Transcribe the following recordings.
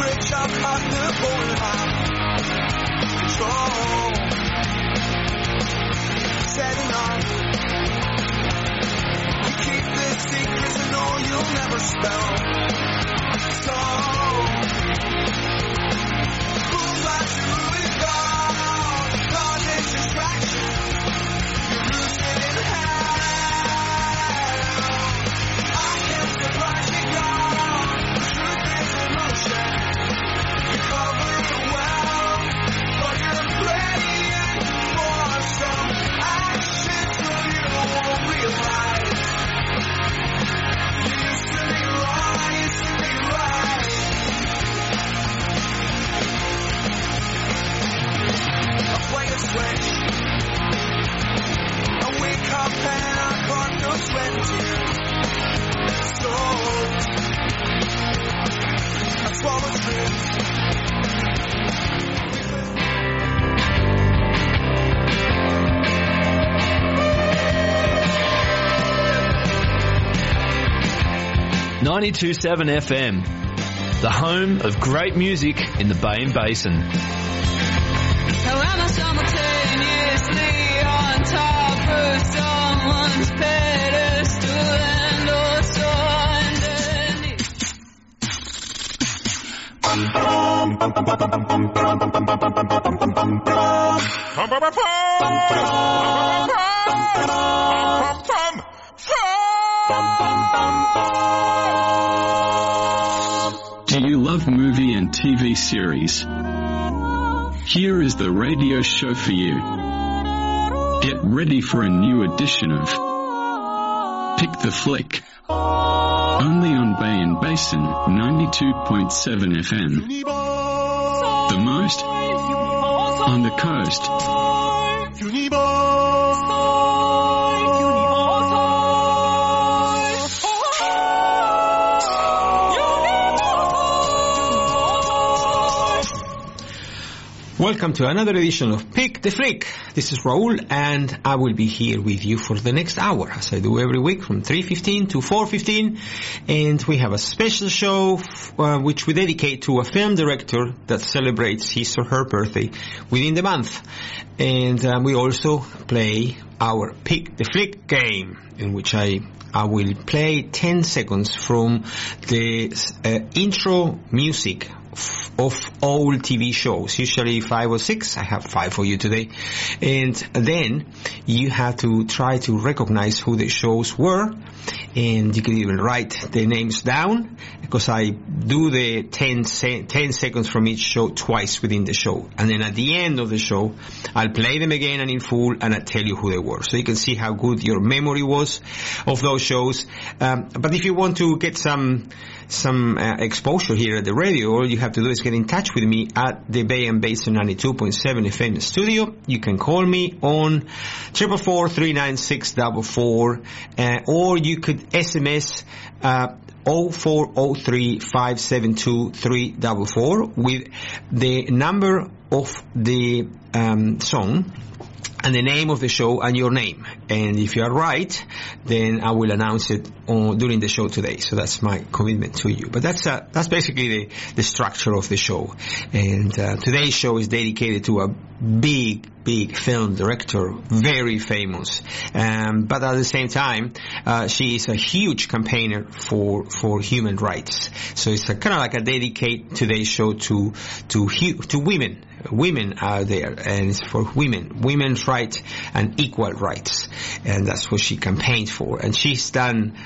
bridge across the borderline. Control. Setting off. You keep the secrets and know you'll never spell. So. Who lets you 927 FM, the home of great music in the Bay and Basin. Simultaneously on top of someone's Do you love movie and TV series? Here is the radio show for you. Get ready for a new edition of Pick the Flick. Only on Bay and Basin 92.7 FM. The most on the coast. Welcome to another edition of The Flick. This is Raul and I will be here with you for the next hour as I do every week from 3.15 to 4.15 and we have a special show uh, which we dedicate to a film director that celebrates his or her birthday within the month. And um, we also play our Pick the Flick game in which I I will play 10 seconds from the uh, intro music of all TV shows, usually five or six. I have five for you today. And then you have to try to recognize who the shows were. And you can even write the names down because I do the 10, se- 10 seconds from each show twice within the show. And then at the end of the show, I'll play them again and in full and I'll tell you who they were. So you can see how good your memory was of those shows. Um, but if you want to get some some uh, exposure here at the radio, all you have to do is get in touch with me at the Bay and Basin 92.7 FM studio. You can call me on triple four three nine six double four, uh, or you could SMS uh, 04035723444 with the number of the um, song and the name of the show and your name. And if you are right, then I will announce it on, during the show today. So that's my commitment to you. But that's uh, that's basically the, the structure of the show. And uh, today's show is dedicated to a big, big film director, very famous. Um, but at the same time, uh, she is a huge campaigner for for human rights. So it's kind of like a dedicate today's show to to to women women are there and it's for women, women's rights and equal rights. And that's what she campaigned for. And she's done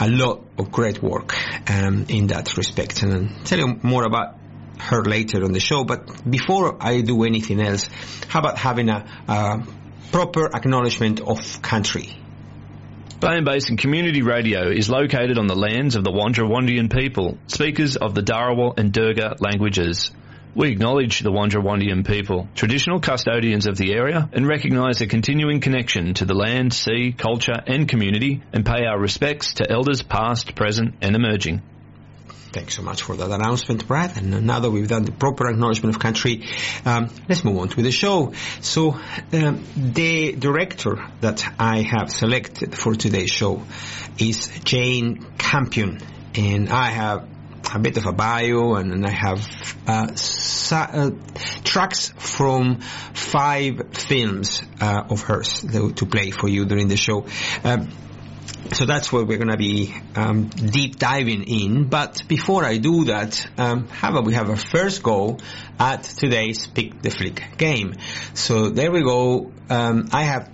a lot of great work um, in that respect. And I'll tell you more about her later on the show. But before I do anything else, how about having a, a proper acknowledgement of country? And Basin Community Radio is located on the lands of the Wandjawandian people, speakers of the Darawal and Durga languages. We acknowledge the Wandjawandian people, traditional custodians of the area, and recognise a continuing connection to the land, sea, culture and community, and pay our respects to elders past, present and emerging. Thanks so much for that announcement, Brad. And now that we've done the proper acknowledgement of country, um, let's move on to the show. So, um, the director that I have selected for today's show is Jane Campion, and I have a bit of a bio, and, and I have uh, sa- uh, tracks from five films uh, of hers to, play for you during the show. Um, so that's what we're going to be um, deep diving in. But before I do that, um, we have a first go at today's Pick the Flick game. So there we go. Um, I have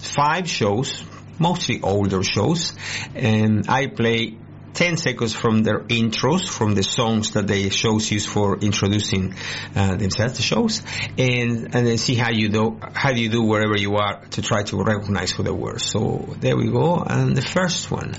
five shows, mostly older shows, and I play 10 seconds from their intros, from the songs that the shows use for introducing uh, themselves, the shows, and, and then see how you do, how do you do wherever you are to try to recognize who they were. So there we go, and the first one.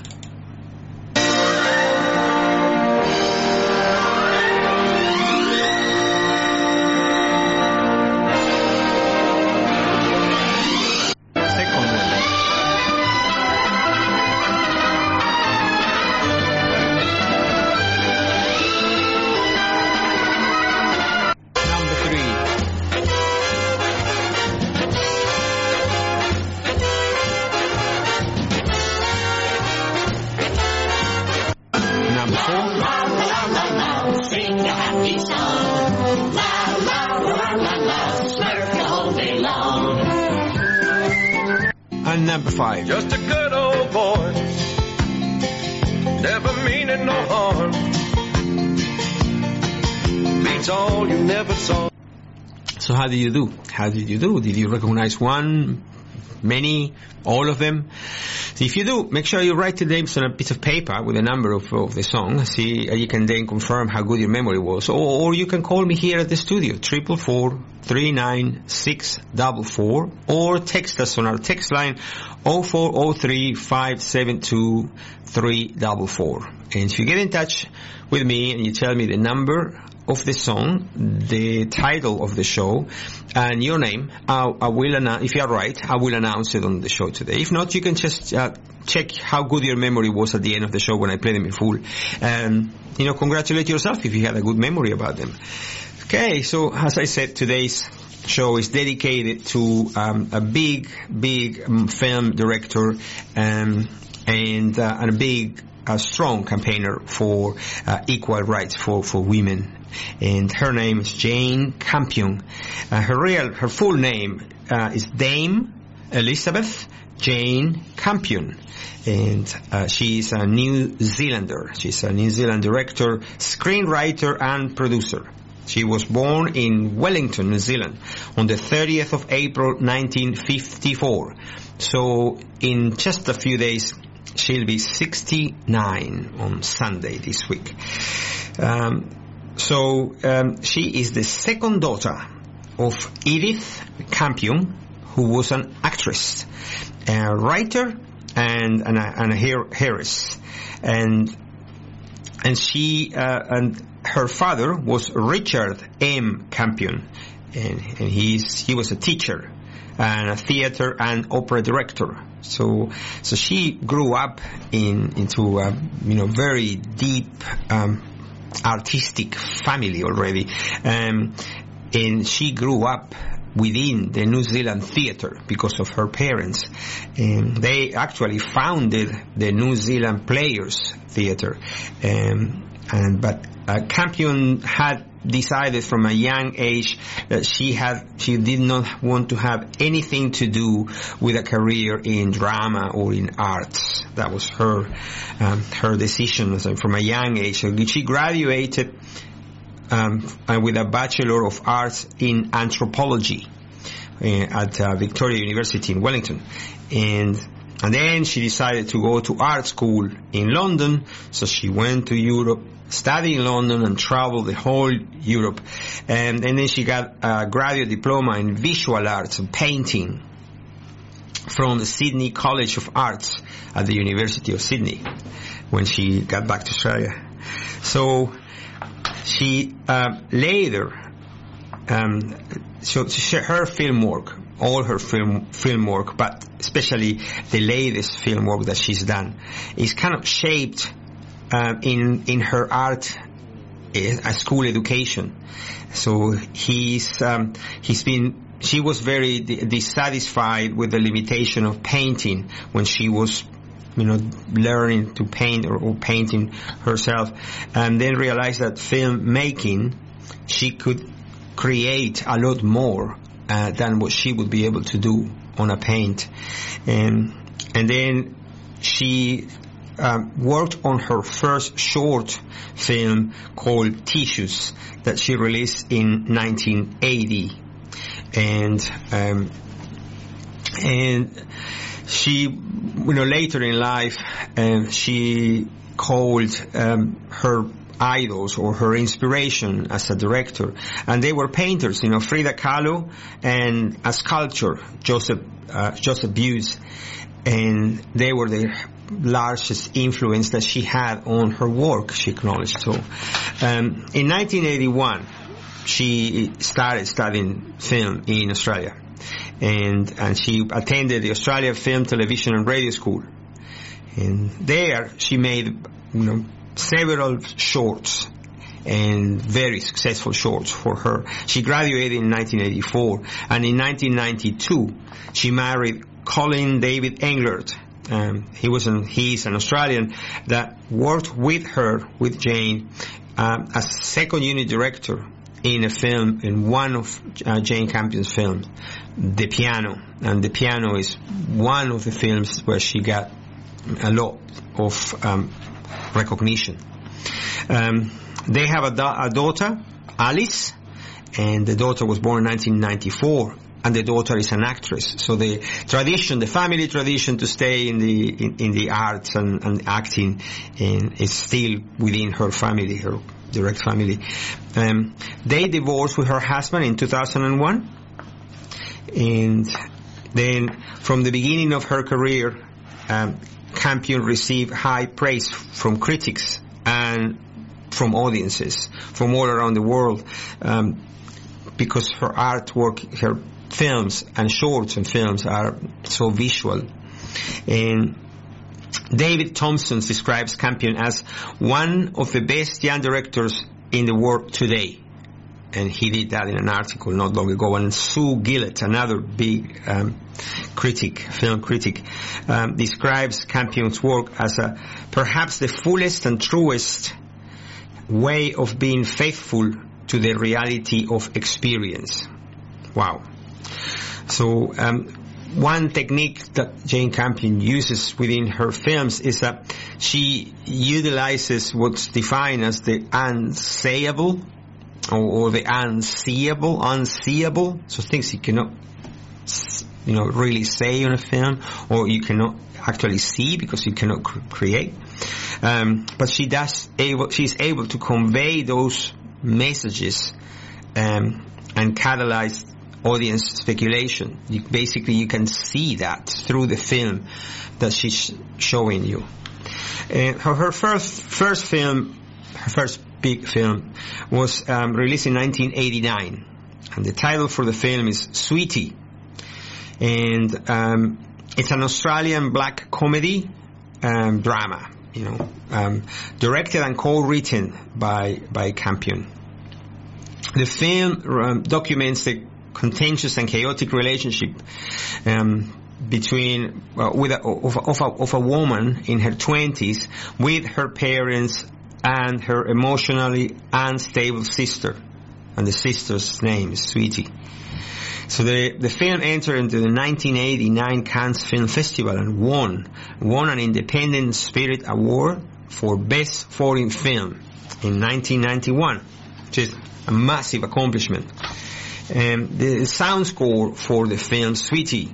How did you do? How did you do? Did you recognize one, many, all of them? If you do, make sure you write the names on a piece of paper with a number of, of the song. See, you can then confirm how good your memory was. Or, or you can call me here at the studio, triple four three nine six double four, or text us on our text line, oh four oh three five seven two three double four. And if you get in touch with me and you tell me the number of the song, the title of the show, and your name. I, I will announce, if you are right, I will announce it on the show today. If not, you can just uh, check how good your memory was at the end of the show when I played them in full. And, you know, congratulate yourself if you had a good memory about them. Okay, so as I said, today's show is dedicated to um, a big, big um, film director um, and, uh, and a big, uh, strong campaigner for uh, equal rights for, for women. And her name is Jane Campion. Uh, her real, her full name uh, is Dame Elizabeth Jane Campion. And uh, she's a New Zealander. She's a New Zealand director, screenwriter, and producer. She was born in Wellington, New Zealand on the 30th of April 1954. So in just a few days, she'll be 69 on Sunday this week. Um, so um, she is the second daughter of Edith Campion, who was an actress, a writer, and and a, and a heiress, and and she uh, and her father was Richard M. Campion, and, and he's he was a teacher and a theater and opera director. So so she grew up in into a you know very deep um, artistic family already, um, and she grew up within the New Zealand theatre because of her parents. And they actually founded the New Zealand Players Theatre. Um, and, but uh, Campion had decided from a young age that she had she did not want to have anything to do with a career in drama or in arts. That was her um, her decision so from a young age. So she graduated um, uh, with a Bachelor of Arts in Anthropology uh, at uh, Victoria University in Wellington, and and then she decided to go to art school in London. So she went to Europe, studied in London, and travel the whole Europe, and, and then she got a graduate diploma in visual arts and painting from the Sydney College of Arts at the University of Sydney when she got back to Australia. So she uh, later, um, so her film work, all her film film work, but especially the latest film work that she's done, is kind of shaped um, in in her art a school education. So he's um, he's been she was very dissatisfied with the limitation of painting when she was you know, learning to paint or, or painting herself, and then realized that filmmaking, she could create a lot more uh, than what she would be able to do on a paint, and and then she um, worked on her first short film called Tissues that she released in 1980, and um, and she, you know, later in life, um, she called um, her idols or her inspiration as a director, and they were painters, you know, Frida Kahlo and a sculptor, Joseph uh, Joseph Beuys, and they were the largest influence that she had on her work. She acknowledged so. Um, in 1981, she started studying film in Australia and and she attended the Australia Film, Television and Radio School. And there she made you know several shorts and very successful shorts for her. She graduated in 1984 and in 1992 she married Colin David Englert. Um, he was an, he's an Australian that worked with her, with Jane, um, as second unit director in a film, in one of uh, Jane Campion's films, The Piano. And The Piano is one of the films where she got a lot of um, recognition. Um, they have a, da- a daughter, Alice, and the daughter was born in 1994 and the daughter is an actress. So the tradition, the family tradition to stay in the in, in the arts and, and acting in, is still within her family, her direct family. Um, they divorced with her husband in 2001, and then from the beginning of her career, um, Campion received high praise from critics and from audiences from all around the world um, because her artwork, her films and shorts and films are so visual. And David Thomson describes Campion as one of the best young directors in the world today. And he did that in an article not long ago. And Sue Gillett, another big um, critic, film critic, um, describes Campion's work as a perhaps the fullest and truest way of being faithful to the reality of experience. Wow. So um, one technique that Jane Campion uses within her films is that she utilizes what's defined as the unsayable or, or the unseeable, unseeable, so things you cannot, you know, really say in a film, or you cannot actually see because you cannot cr- create. Um, but she does able, she's able to convey those messages um, and catalyze audience speculation. You, basically, you can see that through the film that she's showing you. And her, first first film, her first big film, was um, released in 1989, and the title for the film is Sweetie, and um, it's an Australian black comedy um, drama. You know, um, directed and co-written by by Campion. The film um, documents the contentious and chaotic relationship um, between uh, with a, of, of, a, of a woman in her twenties with her parents and her emotionally unstable sister, and the sister's name is Sweetie. So the the film entered into the 1989 Cannes Film Festival and won won an Independent Spirit Award for Best Foreign Film in 1991, which is a massive accomplishment. Um, the sound score for the film Sweetie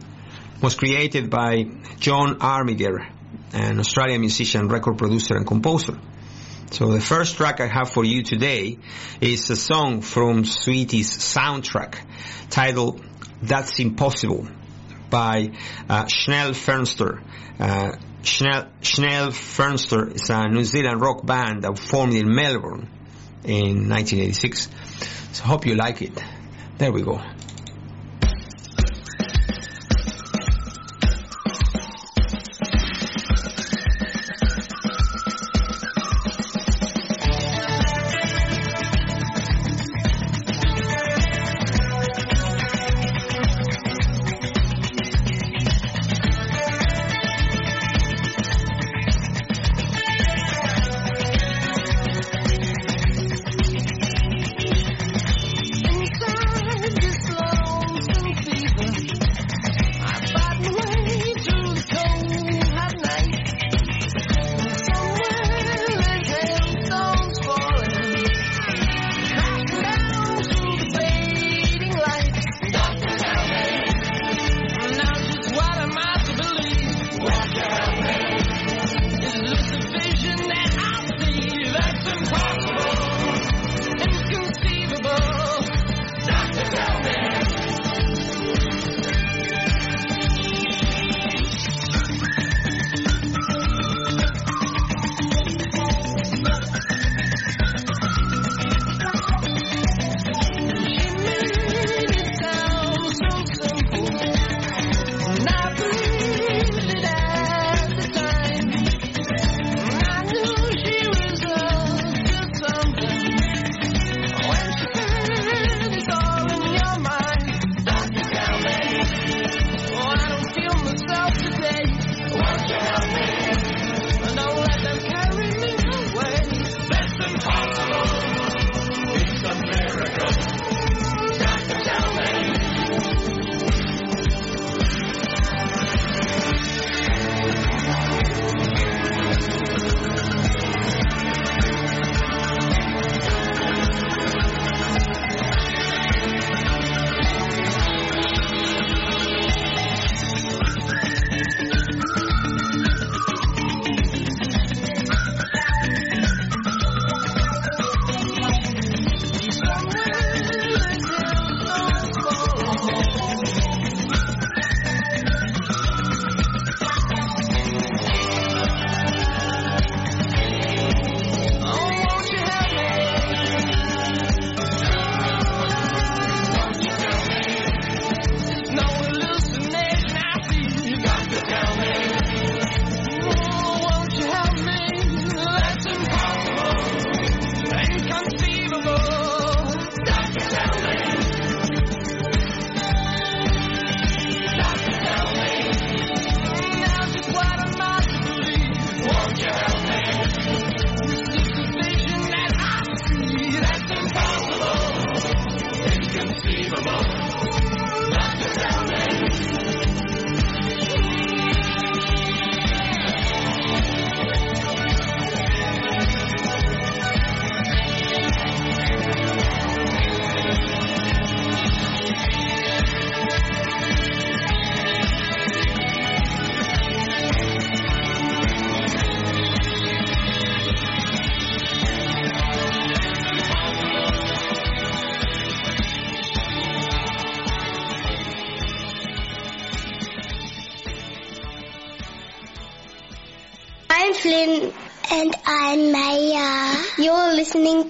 was created by John Armiger, an Australian musician, record producer and composer. So the first track I have for you today is a song from Sweetie's soundtrack titled That's Impossible by uh, Schnell Fenster. Uh, Schnell, Schnell Fenster is a New Zealand rock band that formed in Melbourne in 1986. So hope you like it. There we go.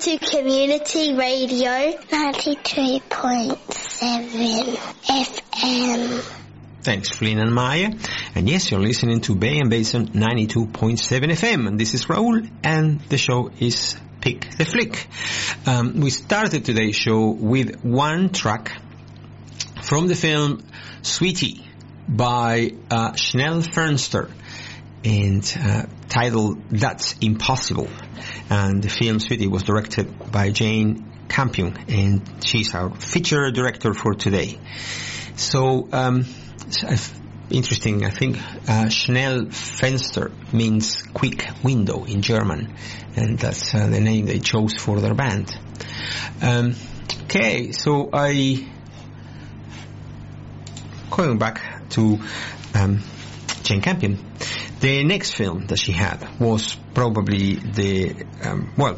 To Community Radio 92.7 FM. Thanks, Flynn and Maya. And yes, you're listening to Bay and Basin 92.7 FM. And this is Raul, and the show is Pick the Flick. Um, we started today's show with one track from the film Sweetie by uh, Schnell Fenster and uh, titled That's Impossible. And the film Sweetie was directed by Jane Campion, and she's our feature director for today. So, um, uh, interesting, I think uh, Schnell Fenster means quick window in German, and that's uh, the name they chose for their band. Um, okay, so I going back to um, Jane Campion. The next film that she had was probably the um, well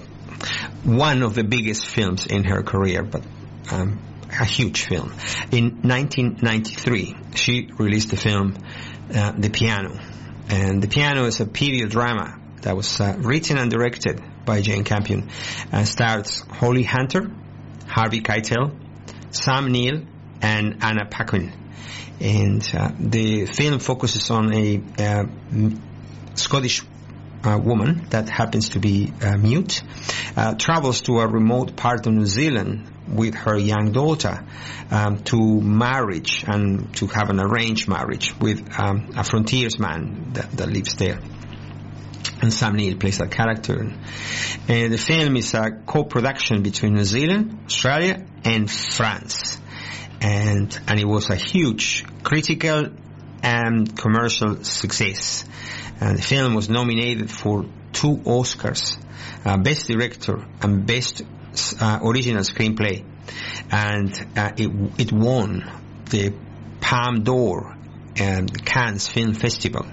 one of the biggest films in her career, but um, a huge film. In 1993, she released the film uh, The Piano, and The Piano is a period drama that was uh, written and directed by Jane Campion, and stars Holly Hunter, Harvey Keitel, Sam Neill, and Anna Paquin and uh, the film focuses on a uh, Scottish uh, woman that happens to be uh, mute, uh, travels to a remote part of New Zealand with her young daughter um, to marriage and to have an arranged marriage with um, a frontiersman that, that lives there. And Sam Neill plays that character. And the film is a co-production between New Zealand, Australia, and France and and it was a huge critical and commercial success. And the film was nominated for two Oscars, uh, Best Director and Best uh, Original Screenplay, and uh, it it won the Palme d'Or and Cannes Film Festival.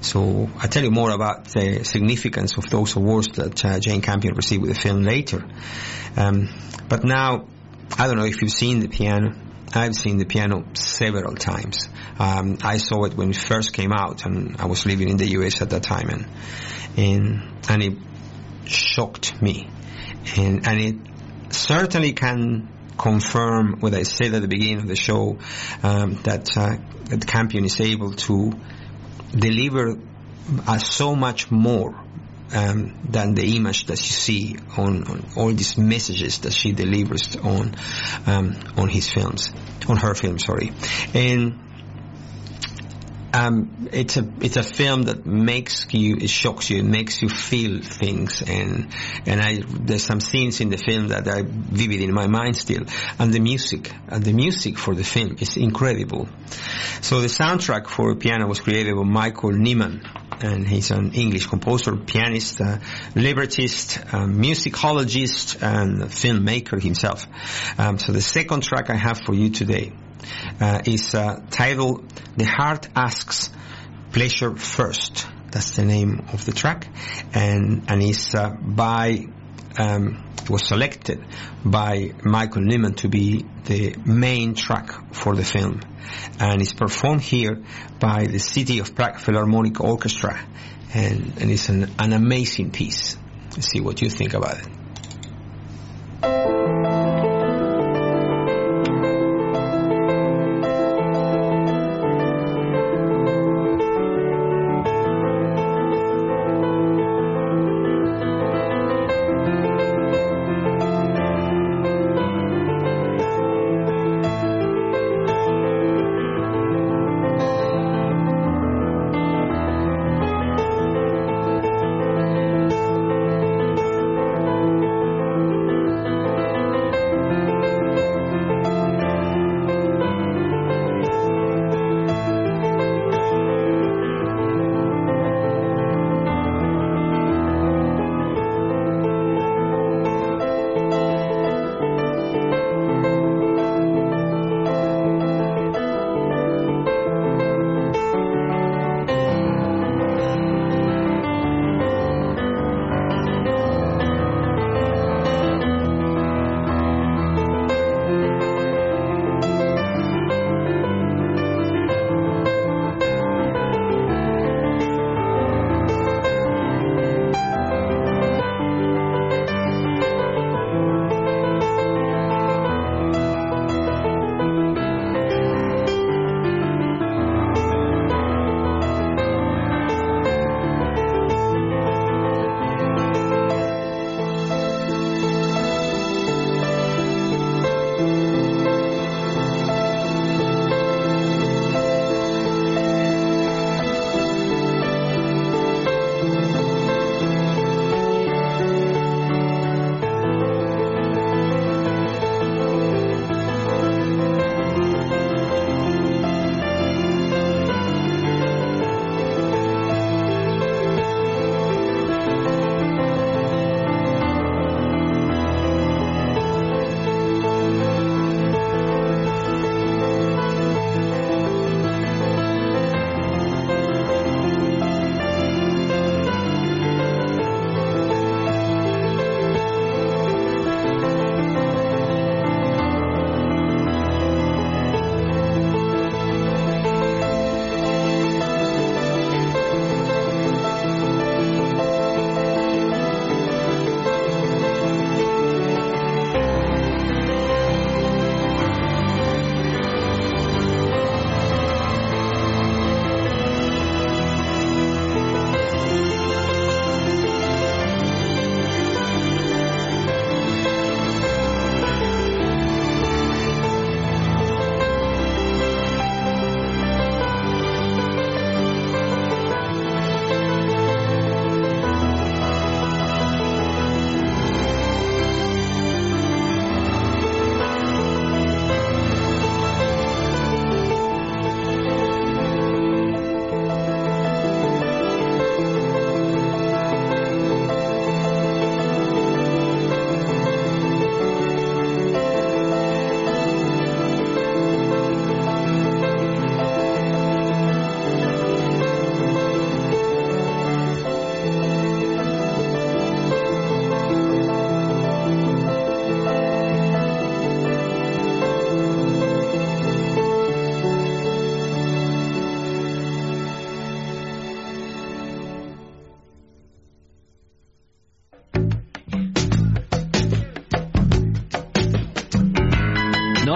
So I'll tell you more about the significance of those awards that uh, Jane Campion received with the film later. Um, but now I don't know if you've seen the piano. I've seen the piano several times. Um, I saw it when it first came out, and I was living in the U.S. at that time, and and and it shocked me, and and it certainly can confirm what I said at the beginning of the show um, that uh, that Campion is able to deliver uh, so much more um, than the image that you see on, on, all these messages that she delivers on um, on his films, on her film, sorry, and um, it's a it's a film that makes you it shocks you, it makes you feel things, and and I there's some scenes in the film that are vivid in my mind still, and the music and the music for the film is incredible. So the soundtrack for piano was created by Michael Nyman, and he's an English composer, pianist, uh, librettist, uh, musicologist, and filmmaker himself. Um, so the second track I have for you today uh, is uh, titled "The Heart Asks Pleasure First." That's the name of the track, and and is uh, by um, was selected by Michael Nyman to be the main track for the film, and it's performed here by the City of Prague Philharmonic Orchestra, and and it's an, an amazing piece. Let's see what you think about it.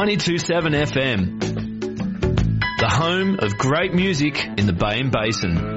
92.7 FM, the home of great music in the Bay and Basin.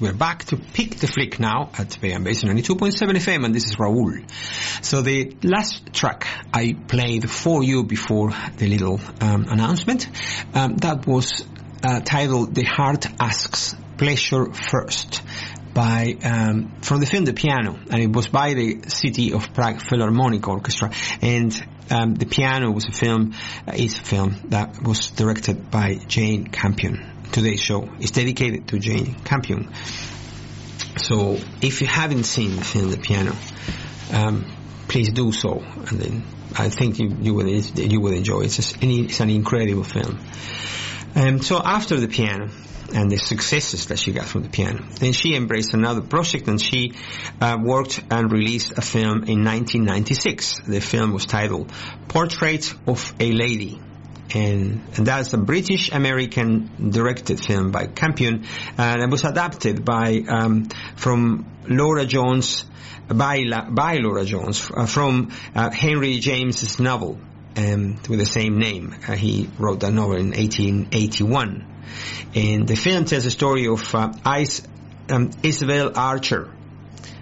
We're back to Pick the Flick now at Basin 92.7 FM and this is Raul. So the last track I played for you before the little um, announcement, um, that was uh, titled The Heart Asks Pleasure First by um, from the film The Piano, and it was by the City of Prague Philharmonic Orchestra. And um, The Piano was a film, uh, is a film that was directed by Jane Campion. Today's show is dedicated to Jane Campion. So if you haven't seen the film The Piano, um, please do so, and then I think you you will you will enjoy it. It's, just, it's an incredible film. Um, so after the piano and the successes that she got from the piano, then she embraced another project and she uh, worked and released a film in 1996. The film was titled Portrait of a Lady. And, and that's a British American directed film by Campion and it was adapted by um, from Laura Jones by, by Laura Jones uh, from uh, Henry James's novel um, with the same name. Uh, he wrote that novel in 1881. And the film tells the story of uh, Ice, um, Isabel Archer.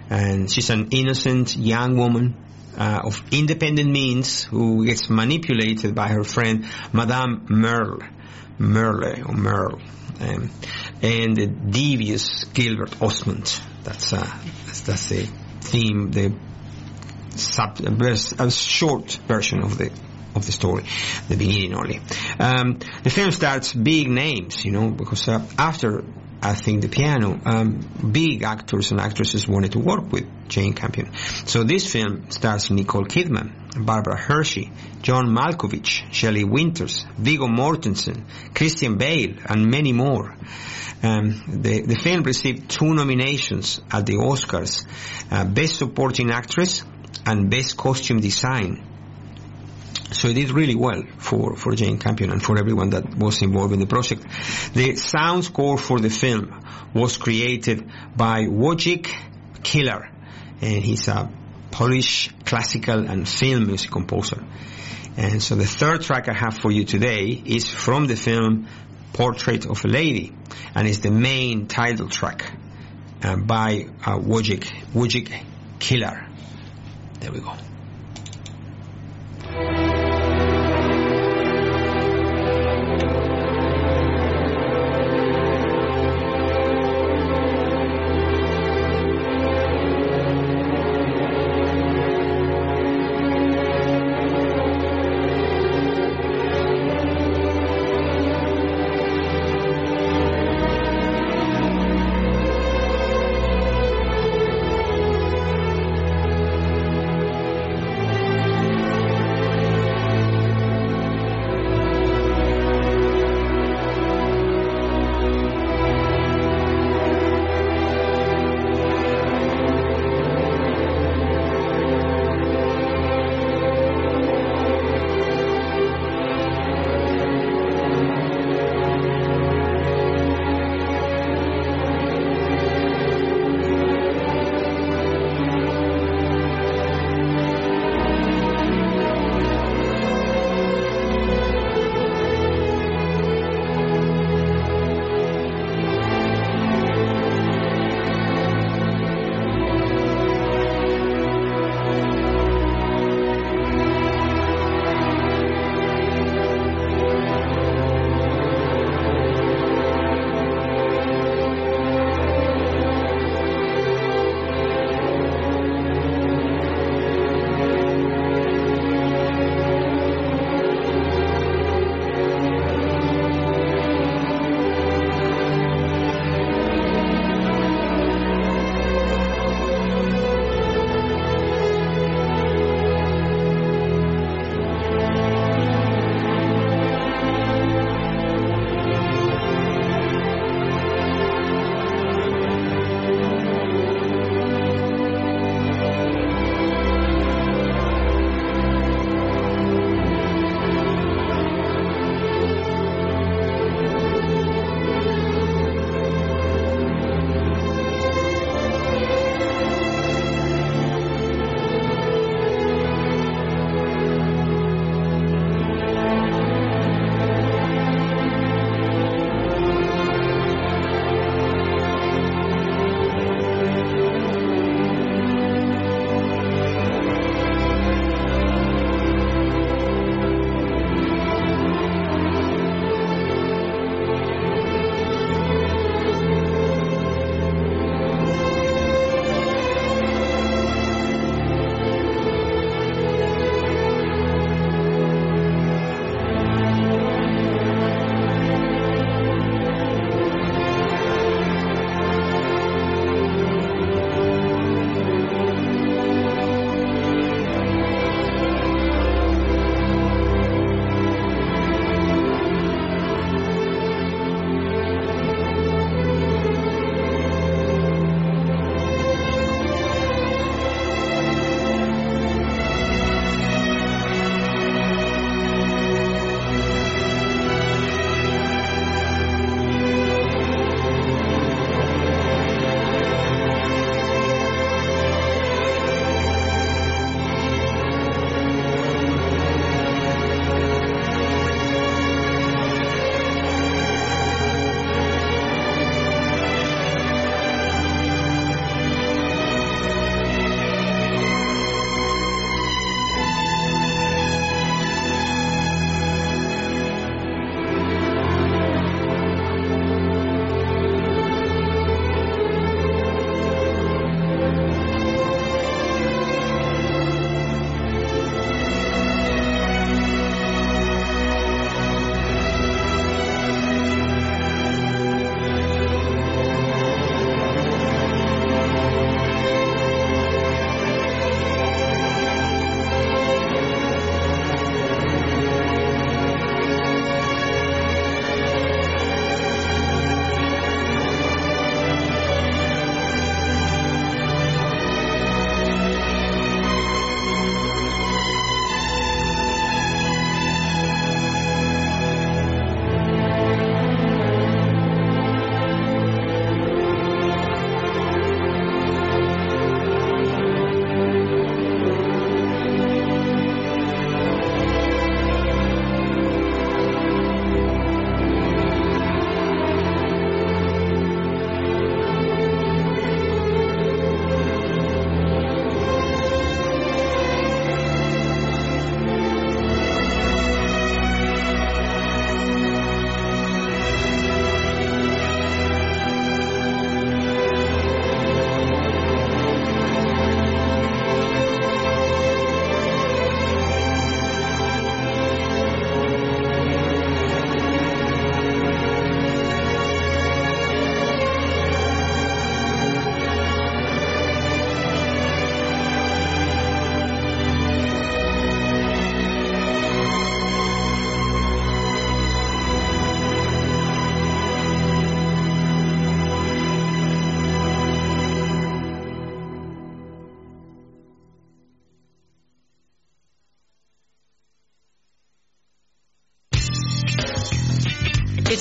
And she's an innocent young woman uh, of independent means who gets manipulated by her friend Madame Merle. Merle or Merle. Um, and the devious Gilbert Osmond. That's, uh, that's, that's the theme, the sub, a short version of the of the story, the beginning only. Um, the film starts big names, you know, because uh, after I think the piano, um, big actors and actresses wanted to work with Jane Campion. So this film stars Nicole Kidman, Barbara Hershey, John Malkovich, Shelley Winters, Viggo Mortensen, Christian Bale, and many more. Um, the, the film received two nominations at the Oscars, uh, Best Supporting Actress and Best Costume Design. So it did really well for, for Jane Campion and for everyone that was involved in the project. The sound score for the film was created by Wojciech Kilar, and he's a Polish classical and film music composer. And so the third track I have for you today is from the film Portrait of a Lady, and is the main title track uh, by uh, Wojciech, Wojciech Kilar. There we go.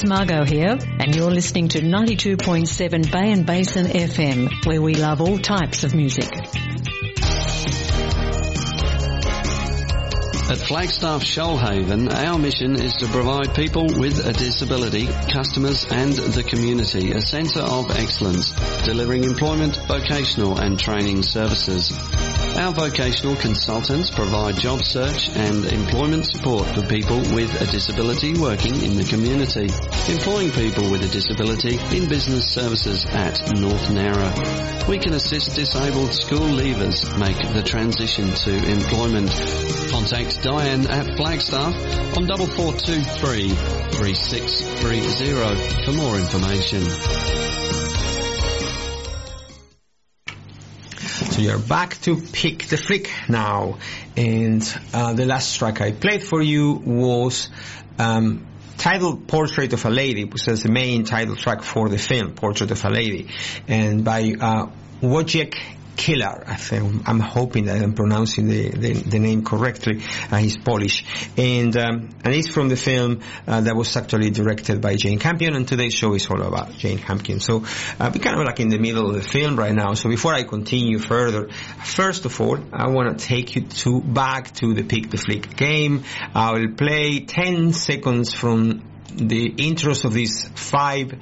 Margot here, and you're listening to 92.7 Bay and Basin FM, where we love all types of music. Flagstaff Shoalhaven, our mission is to provide people with a disability, customers and the community a centre of excellence, delivering employment, vocational and training services. Our vocational consultants provide job search and employment support for people with a disability working in the community, employing people with a disability in business services at North Nowra. We can assist disabled school leavers make the transition to employment. Contact Diane at Flagstaff on double four two three three six three zero for more information. So you're back to Pick the Flick now. And uh, the last track I played for you was um, titled Portrait of a Lady, which is the main title track for the film, Portrait of a Lady, and by uh, Wojciech Kilar. I I'm hoping that I'm pronouncing the, the, the name correctly. Uh, he's Polish. And, um, and it's from the film uh, that was actually directed by Jane Campion, and today's show is all about Jane Campion. So uh, we're kind of like in the middle of the film right now. So before I continue further, first of all, I want to take you to back to the Pick the Flick game. I will play 10 seconds from the intros of these five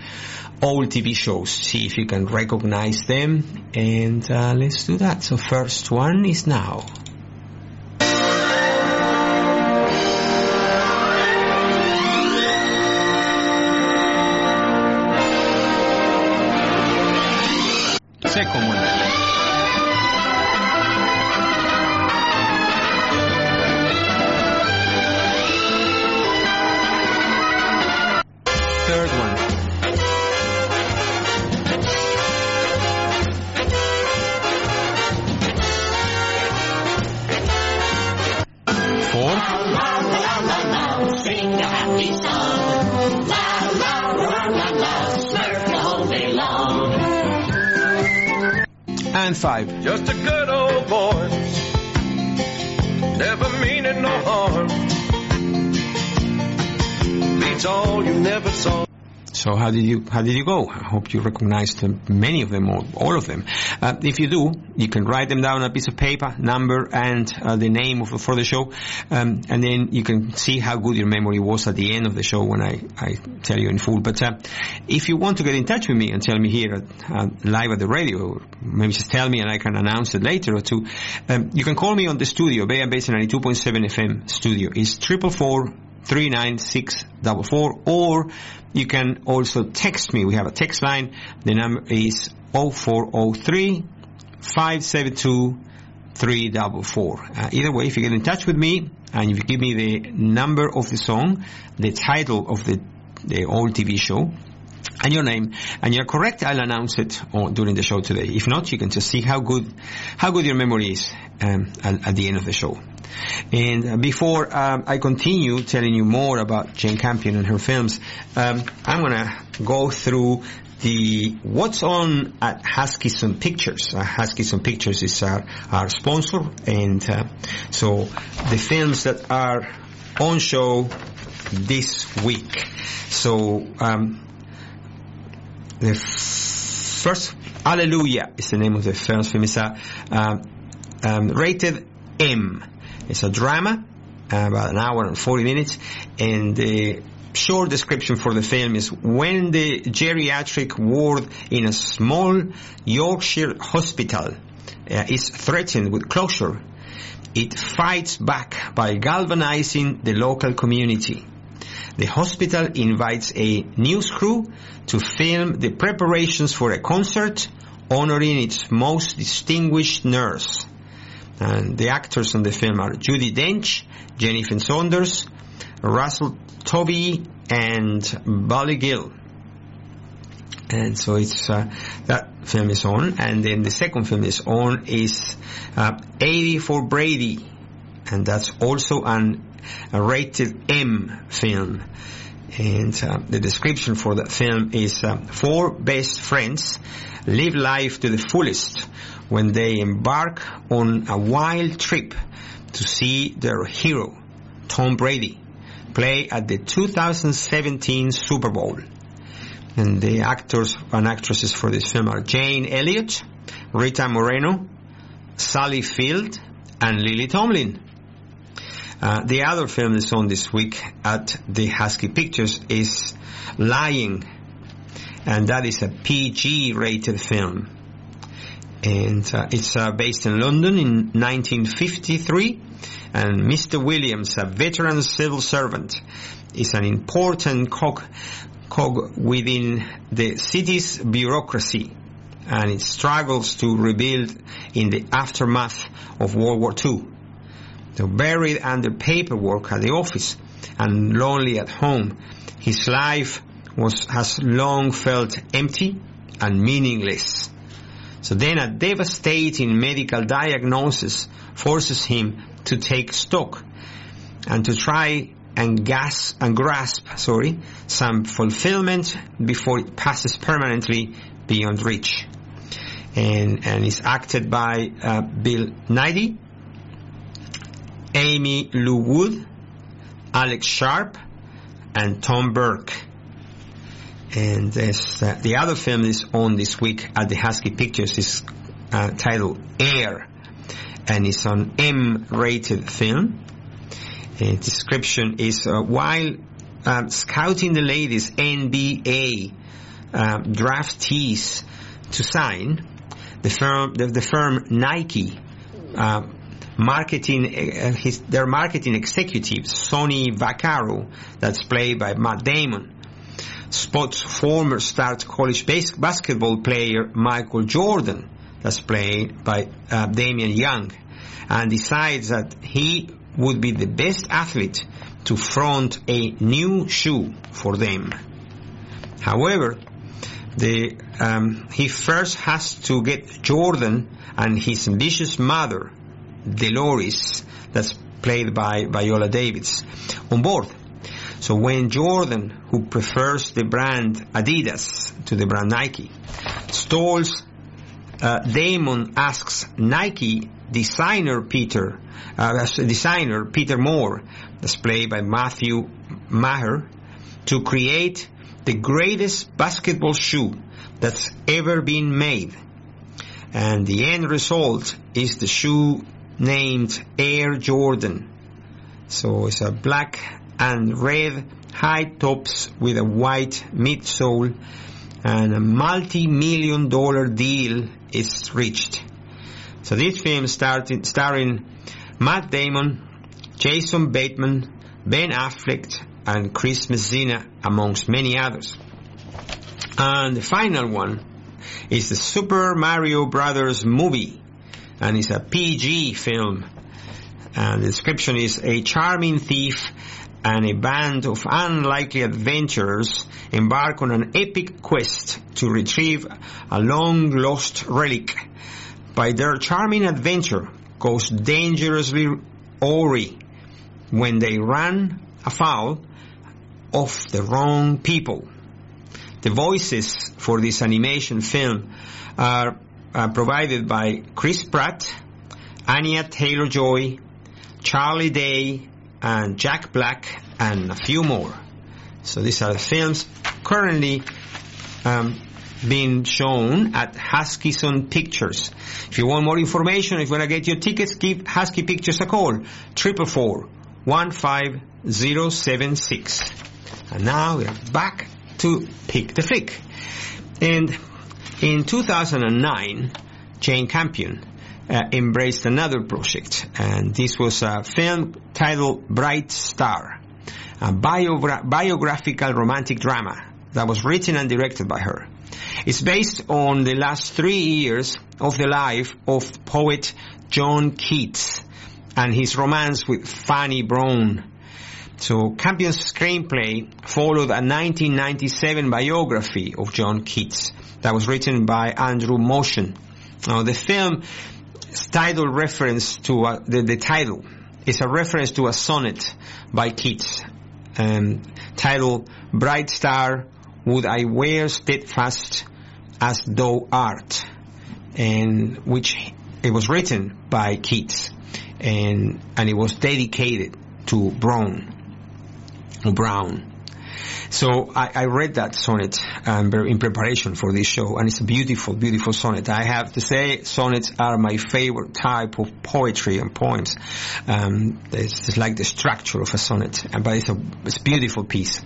old TV shows. See if you can recognize them. And uh, let's do that. So first one is now. So how did you how did you go? I hope you recognized many of them or all of them. Uh, if you do, you can write them down on a piece of paper, number and uh, the name of for the show, um, and then you can see how good your memory was at the end of the show when I, I tell you in full. But uh, if you want to get in touch with me and tell me here at, uh, live at the radio, maybe just tell me and I can announce it later or two, um, you can call me on the studio, Bay Basin 92.7 FM studio. It's triple four 39644 or you can also text me. We have a text line. The number is 0403 572 344. Uh, either way, if you get in touch with me and if you give me the number of the song, the title of the, the old TV show, and your name, and you're correct, I'll announce it on, during the show today. If not, you can just see how good, how good your memory is um, at, at the end of the show. And uh, before um, I continue telling you more about Jane Campion and her films, um, I'm gonna go through the what's on at Huskisson Pictures. Uh, Huskisson Pictures is our, our sponsor, and uh, so the films that are on show this week. So um, the f- first Alleluia is the name of the film. It's a um, um, rated M. It's a drama, uh, about an hour and 40 minutes, and the short description for the film is when the geriatric ward in a small Yorkshire hospital uh, is threatened with closure, it fights back by galvanizing the local community. The hospital invites a news crew to film the preparations for a concert honoring its most distinguished nurse. And the actors in the film are Judi Dench, Jennifer Saunders, Russell Tovey, and Bally Gill. And so it's uh, that film is on, and then the second film is on is uh, 80 for Brady, and that's also an a rated M film. And uh, the description for that film is uh, four best friends live life to the fullest when they embark on a wild trip to see their hero, Tom Brady, play at the 2017 Super Bowl. And the actors and actresses for this film are Jane Elliott, Rita Moreno, Sally Field, and Lily Tomlin. Uh, the other film that's on this week at the Husky Pictures is Living, and that is a PG-rated film. And uh, it's uh, based in London in 1953, and Mr. Williams, a veteran civil servant, is an important cog, cog within the city's bureaucracy, and it struggles to rebuild in the aftermath of World War II. So buried under paperwork at the office and lonely at home, his life was has long felt empty and meaningless. So then a devastating medical diagnosis forces him to take stock and to try and gas and grasp, sorry, some fulfillment before it passes permanently beyond reach. And, and is acted by uh, Bill Nighy, Aimee Lou Wood, Alex Sharp, and Tom Burke. And this, uh, the other film is on this week at the Husky Pictures. Is uh, titled Air, and it's an M-rated film. Description is uh, while um, scouting the ladies NBA um, draftees to sign, the firm the, the firm Nike um, marketing uh, his, their marketing executive Sonny Vaccaro that's played by Matt Damon spots former star college basketball player Michael Jordan that's played by uh, Damian Young and decides that he would be the best athlete to front a new shoe for them. However, the, um, he first has to get Jordan and his ambitious mother, Dolores, that's played by Viola Davis, on board. So when Jordan, who prefers the brand Adidas to the brand Nike, stalls, uh, Damon asks Nike designer Peter, uh, designer Peter Moore, that's played by Matthew Maher, to create the greatest basketball shoe that's ever been made. And the end result is the shoe named Air Jordan. So it's a black and red high tops with a white midsole and a multi-million dollar deal is reached. So this film started starring Matt Damon, Jason Bateman, Ben Affleck, and Chris Messina, amongst many others. And the final one is the Super Mario Brothers movie, and it's a PG film. And the description is a charming thief and a band of unlikely adventurers embark on an epic quest to retrieve a long lost relic. By their charming adventure goes dangerously awry when they run afoul of the wrong people. The voices for this animation film are provided by Chris Pratt, Anya Taylor-Joy, Charlie Day, and Jack Black, and a few more. So these are the films currently um, being shown at Huskisson Pictures. If you want more information, if you want to get your tickets, give Husky Pictures a call. Triple four one five zero seven six. And now we are back to Pick the Flick. And in 2009, Jane Campion Uh, embraced another project, and this was a film titled Bright Star, a biogra- biographical romantic drama that was written and directed by her. It's based on the last three years of the life of poet John Keats and his romance with Fanny Brawne. So Campion's screenplay followed a 1997 biography of John Keats that was written by Andrew Motion. Now the film title reference to uh, the, the title is a reference to a sonnet by Keats um, titled Bright Star Would I Wear Steadfast as Thou Art and which it was written by Keats and and it was dedicated to Brawne. Brown. So I, I read that sonnet um, in preparation for this show, and it's a beautiful, beautiful sonnet. I have to say, sonnets are my favorite type of poetry and poems. Um, it's, it's like the structure of a sonnet, uh, but it's a, it's beautiful piece.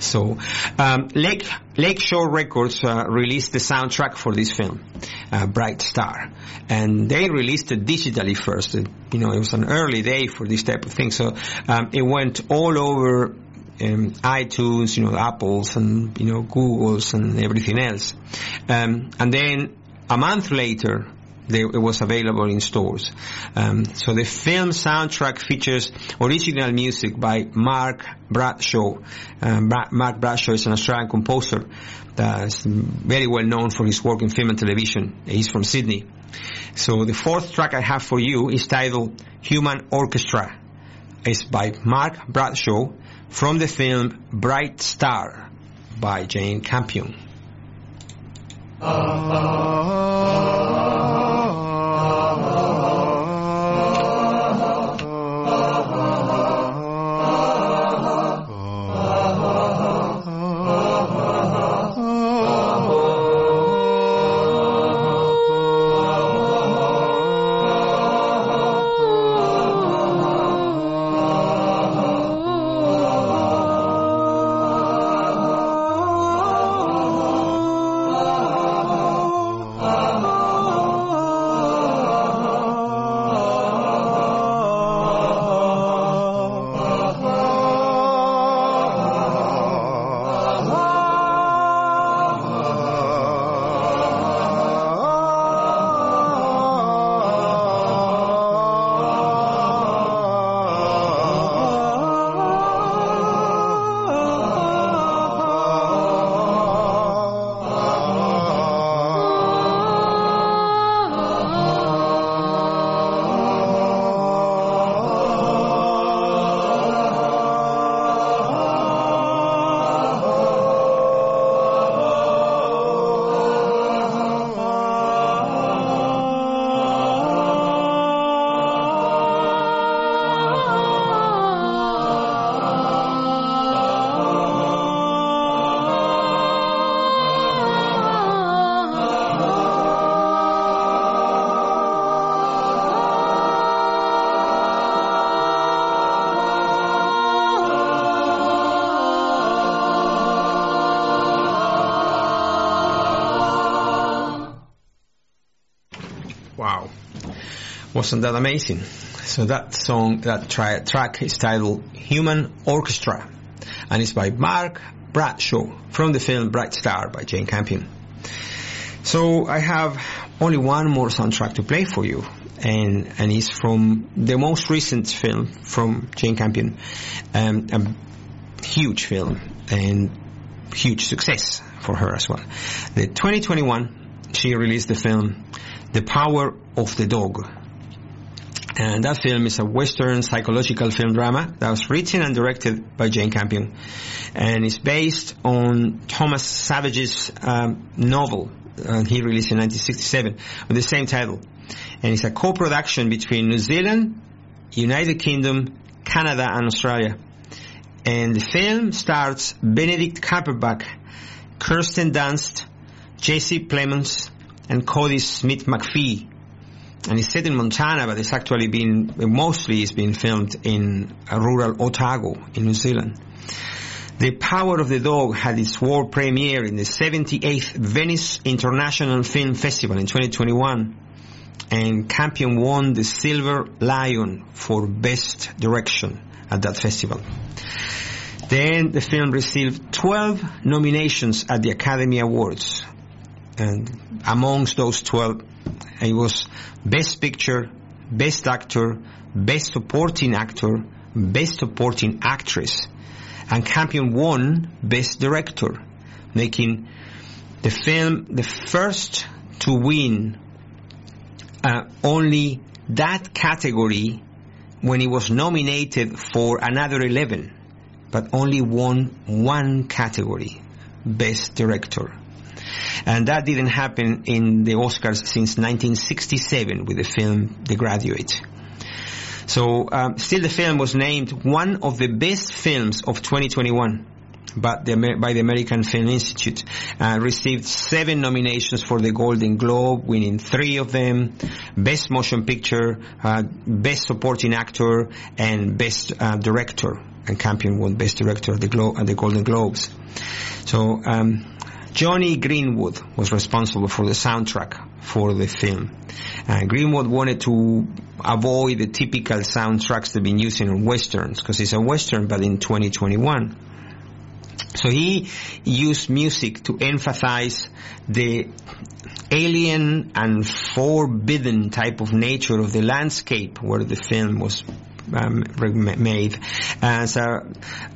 So um, Lake Lakeshore Records uh, released the soundtrack for this film, uh, Bright Star, and they released it digitally first. It, you know, it was an early day for this type of thing, so um, it went all over um, iTunes, you know, Apples and, you know, Googles and everything else. Um, and then a month later, they, it was available in stores. Um, so the film soundtrack features original music by Mark Bradshaw. Um, Bra- Mark Bradshaw is an Australian composer that's very well known for his work in film and television. He's from Sydney. So the fourth track I have for you is titled Human Orchestra. It's by Mark Bradshaw from the film Bright Star by Jane Campion. Ah. Wasn't that amazing? So that song, that tri- track is titled Human Orchestra and it's by Mark Bradshaw from the film Bright Star by Jane Campion. So I have only one more soundtrack to play for you and, and it's from the most recent film from Jane Campion, um, a huge film and huge success for her as well. The 2021, she released the film The Power of the Dog. And that film is a Western psychological film drama that was written and directed by Jane Campion. And it's based on Thomas Savage's um, novel uh, he released in 1967 with the same title. And it's a co-production between New Zealand, United Kingdom, Canada and Australia. And the film stars Benedict Cumberbatch, Kirsten Dunst, Jesse Plemons, and Kodi Smith McPhee. And it's set in Montana, but it's actually been, mostly it's been filmed in rural Otago in New Zealand. The Power of the Dog had its world premiere in the 78th Venice International Film Festival in 2021 and Campion won the Silver Lion for Best Direction at that festival. Then the film received 12 nominations at the Academy Awards and amongst those 12 it was Best Picture, Best Actor, Best Supporting Actor, Best Supporting Actress and Campion won Best Director, making the film the first to win uh, only that category when it was nominated for another 11, but only won one category, Best Director. And that didn't happen in the Oscars since 1967 with the film The Graduate. So um, still, the film was named one of the best films of 2021 but the, by the American Film Institute. Uh, received seven nominations for the Golden Globe, winning three of them: Best Motion Picture, uh, Best Supporting Actor, and Best uh, Director. And Campion won Best Director at the, Glo- at the Golden Globes. So um, Jonny Greenwood was responsible for the soundtrack for the film. Uh, Greenwood wanted to avoid the typical soundtracks they've been using in westerns because it's a western, but in 2021. So he used music to emphasize the alien and forbidden type of nature of the landscape where the film was um, made as a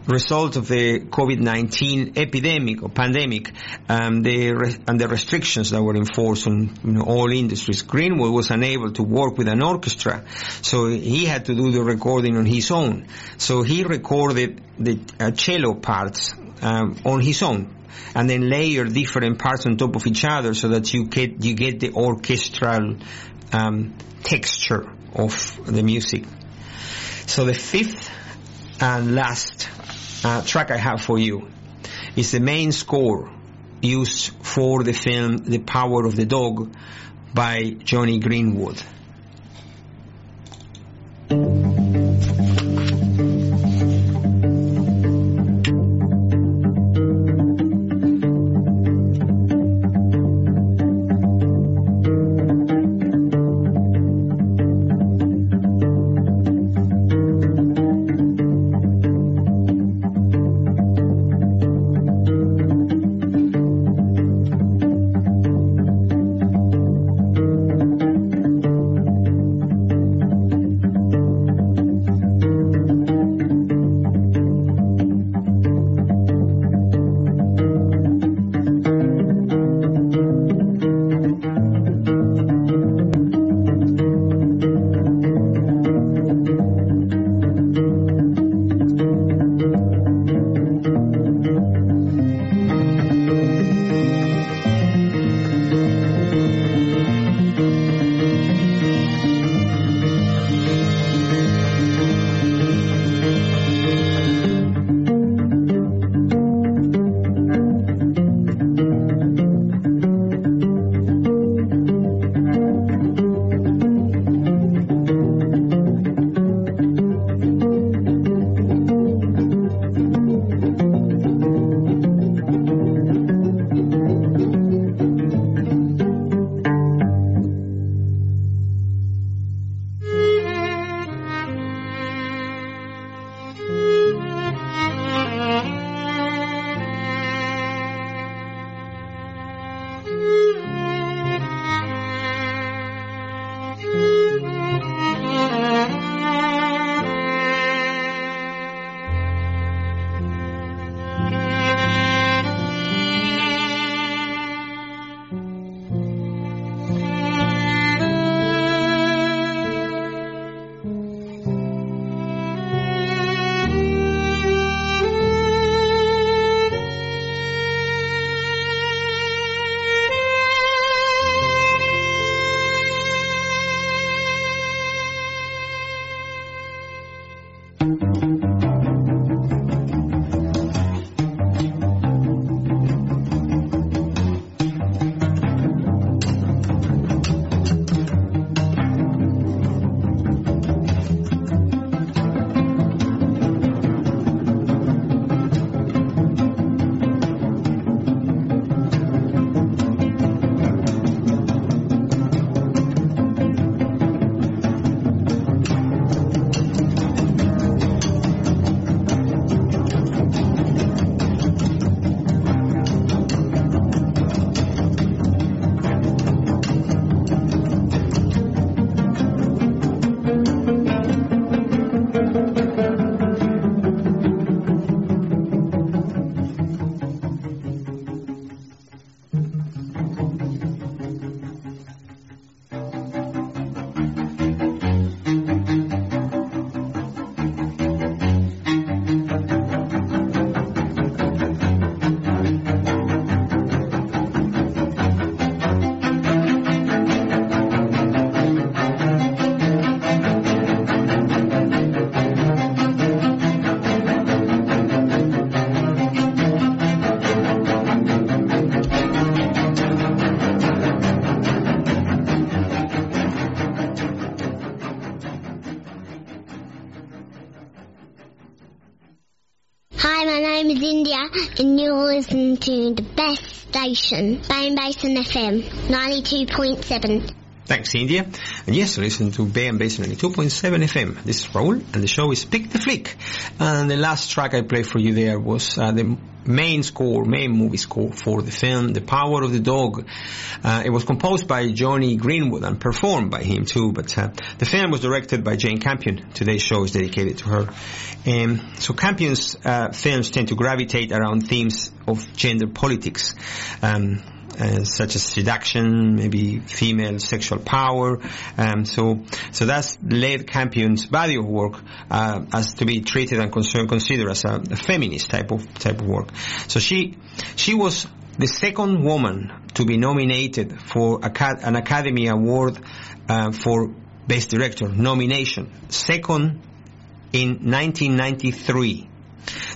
result of the COVID-19 epidemic or pandemic um, the re- and the restrictions that were enforced on you know, all industries. Greenwood was unable to work with an orchestra, so he had to do the recording on his own. So he recorded the uh, cello parts um, on his own and then layer different parts on top of each other so that you get you get the orchestral um, texture of the music. So the fifth and last uh, track I have for you is the main score used for the film The Power of the Dog by Jonny Greenwood. And you're listening to the best station, and Basin FM, 92.7. Thanks, India. And yes, listen to and Basin 92.7 FM. This is Raul, and the show is Pick the Flick. And the last track I played for you there was uh, the main score, main movie score for the film The Power of the Dog. Uh, it was composed by Jonny Greenwood and performed by him too, but uh, the film was directed by Jane Campion. Today's show is dedicated to her. Um, so Campion's uh, films tend to gravitate around themes of gender politics. Um, uh, such as seduction, maybe female sexual power. Um, so, so that's led Campion's body of work uh, as to be treated and concern, considered as a, a, feminist type of type of work. So she she was the second woman to be nominated for an Academy Award uh, for Best Director nomination. Second in 1993.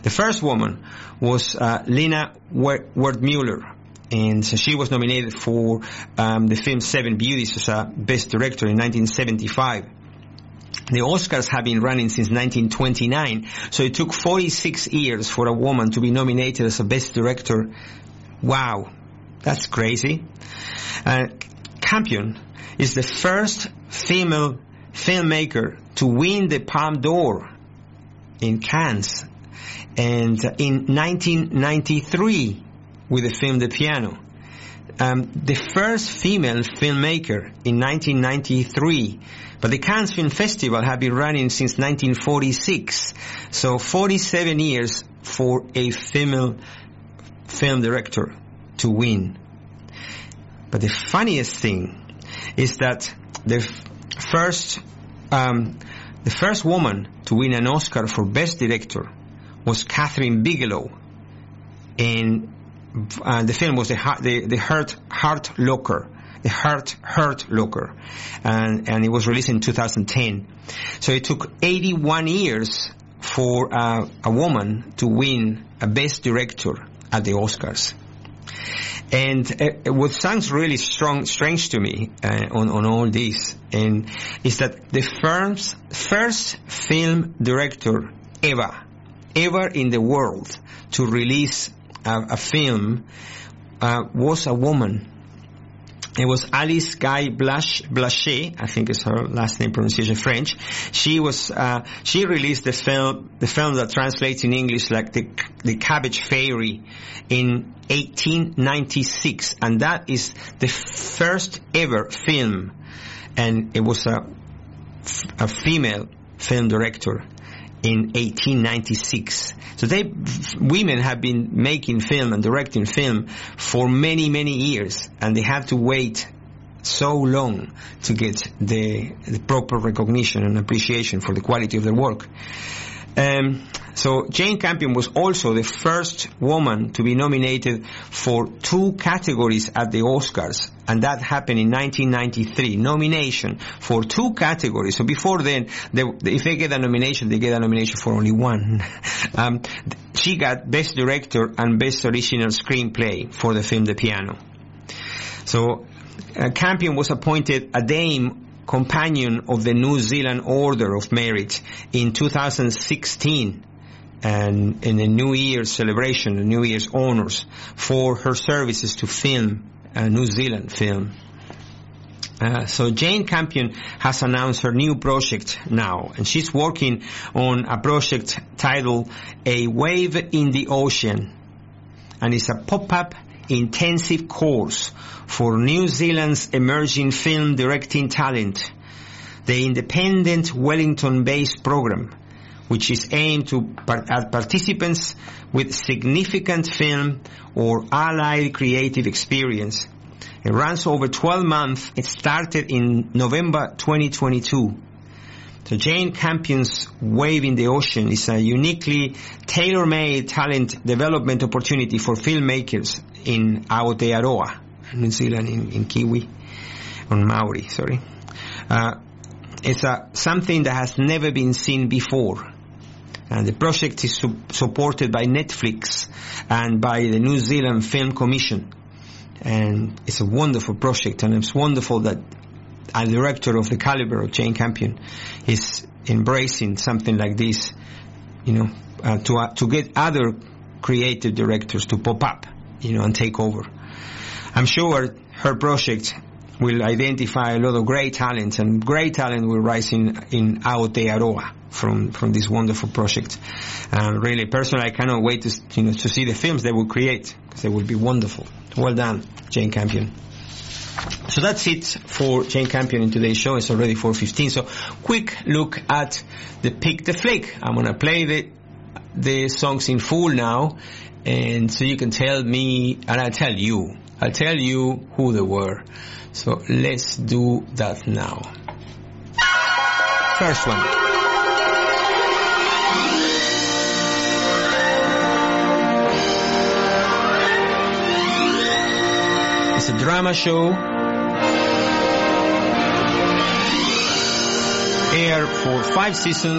The first woman was uh, Lina Wertmuller and she was nominated for um, the film Seven Beauties as a Best Director in 1975. The Oscars have been running since 1929, so it took 46 years for a woman to be nominated as a Best Director. Wow, that's crazy. Uh, Campion is the first female filmmaker to win the Palme d'Or in Cannes, and in 1993 with the film The Piano. Um, the first female filmmaker in 1993, but the Cannes Film Festival had been running since 1946, so 47 years for a female film director to win. But the funniest thing is that the first um, the first woman to win an Oscar for Best Director was Kathryn Bigelow in uh, the film was the the, the Hurt Hurt Locker, the Hurt Hurt Locker, and and it was released in 2010. So it took 81 years for uh, a woman to win a Best Director at the Oscars. And uh, what sounds really strong, strange to me uh, on, on all this, and is that the firm's first film director ever, ever in the world to release a, a film uh, was a woman. It was Alice Guy Blache, Blaché, I think is her last name pronunciation French. She was, uh, she released the film, the film that translates in English like the, the Cabbage Fairy in 1896. And that is the first ever film. And it was a, a female film director in 1896. So they, women have been making film and directing film for many, many years, and they have to wait so long to get the, the proper recognition and appreciation for the quality of their work. Um, so Jane Campion was also the first woman to be nominated for two categories at the Oscars, and that happened in 1993. Nomination for two categories. So before then, they, if they get a nomination, they get a nomination for only one. um, she got Best Director and Best Original Screenplay for the film The Piano. So uh, Campion was appointed a Dame companion of the New Zealand Order of Merit in 2016 and in a New Year's celebration, the New Year's honors for her services to film, uh, New Zealand film. Uh, so Jane Campion has announced her new project now, and she's working on a project titled A Wave in the Ocean, and it's a pop-up intensive course for New Zealand's emerging film directing talent, the independent Wellington-based program, which is aimed to at participants with significant film or allied creative experience. It runs over 12 months. It started in November 2022. So Jane Campion's Wave in the Ocean is a uniquely tailor-made talent development opportunity for filmmakers in Aotearoa, New Zealand, in, in Kiwi, on Maori, sorry. Uh, it's a, something that has never been seen before. And the project is su- supported by Netflix and by the New Zealand Film Commission. And it's a wonderful project and it's wonderful that a director of the caliber of Jane Campion is embracing something like this, you know, uh, to, uh, to get other creative directors to pop up, you know, and take over. I'm sure her project will identify a lot of great talent and great talent will rise in, in Aotearoa from, from this wonderful project. Um, really, personally, I cannot wait to, you know, to see the films they will create because they will be wonderful. Well done, Jane Campion. So that's it for Jane Campion in today's show. It's already 4.15. So quick look at the Pick the Flick. I'm going to play the, the songs in full now. And so you can tell me, and I'll tell you, I'll tell you who they were. So let's do that now. First one. It's a drama show aired for five seasons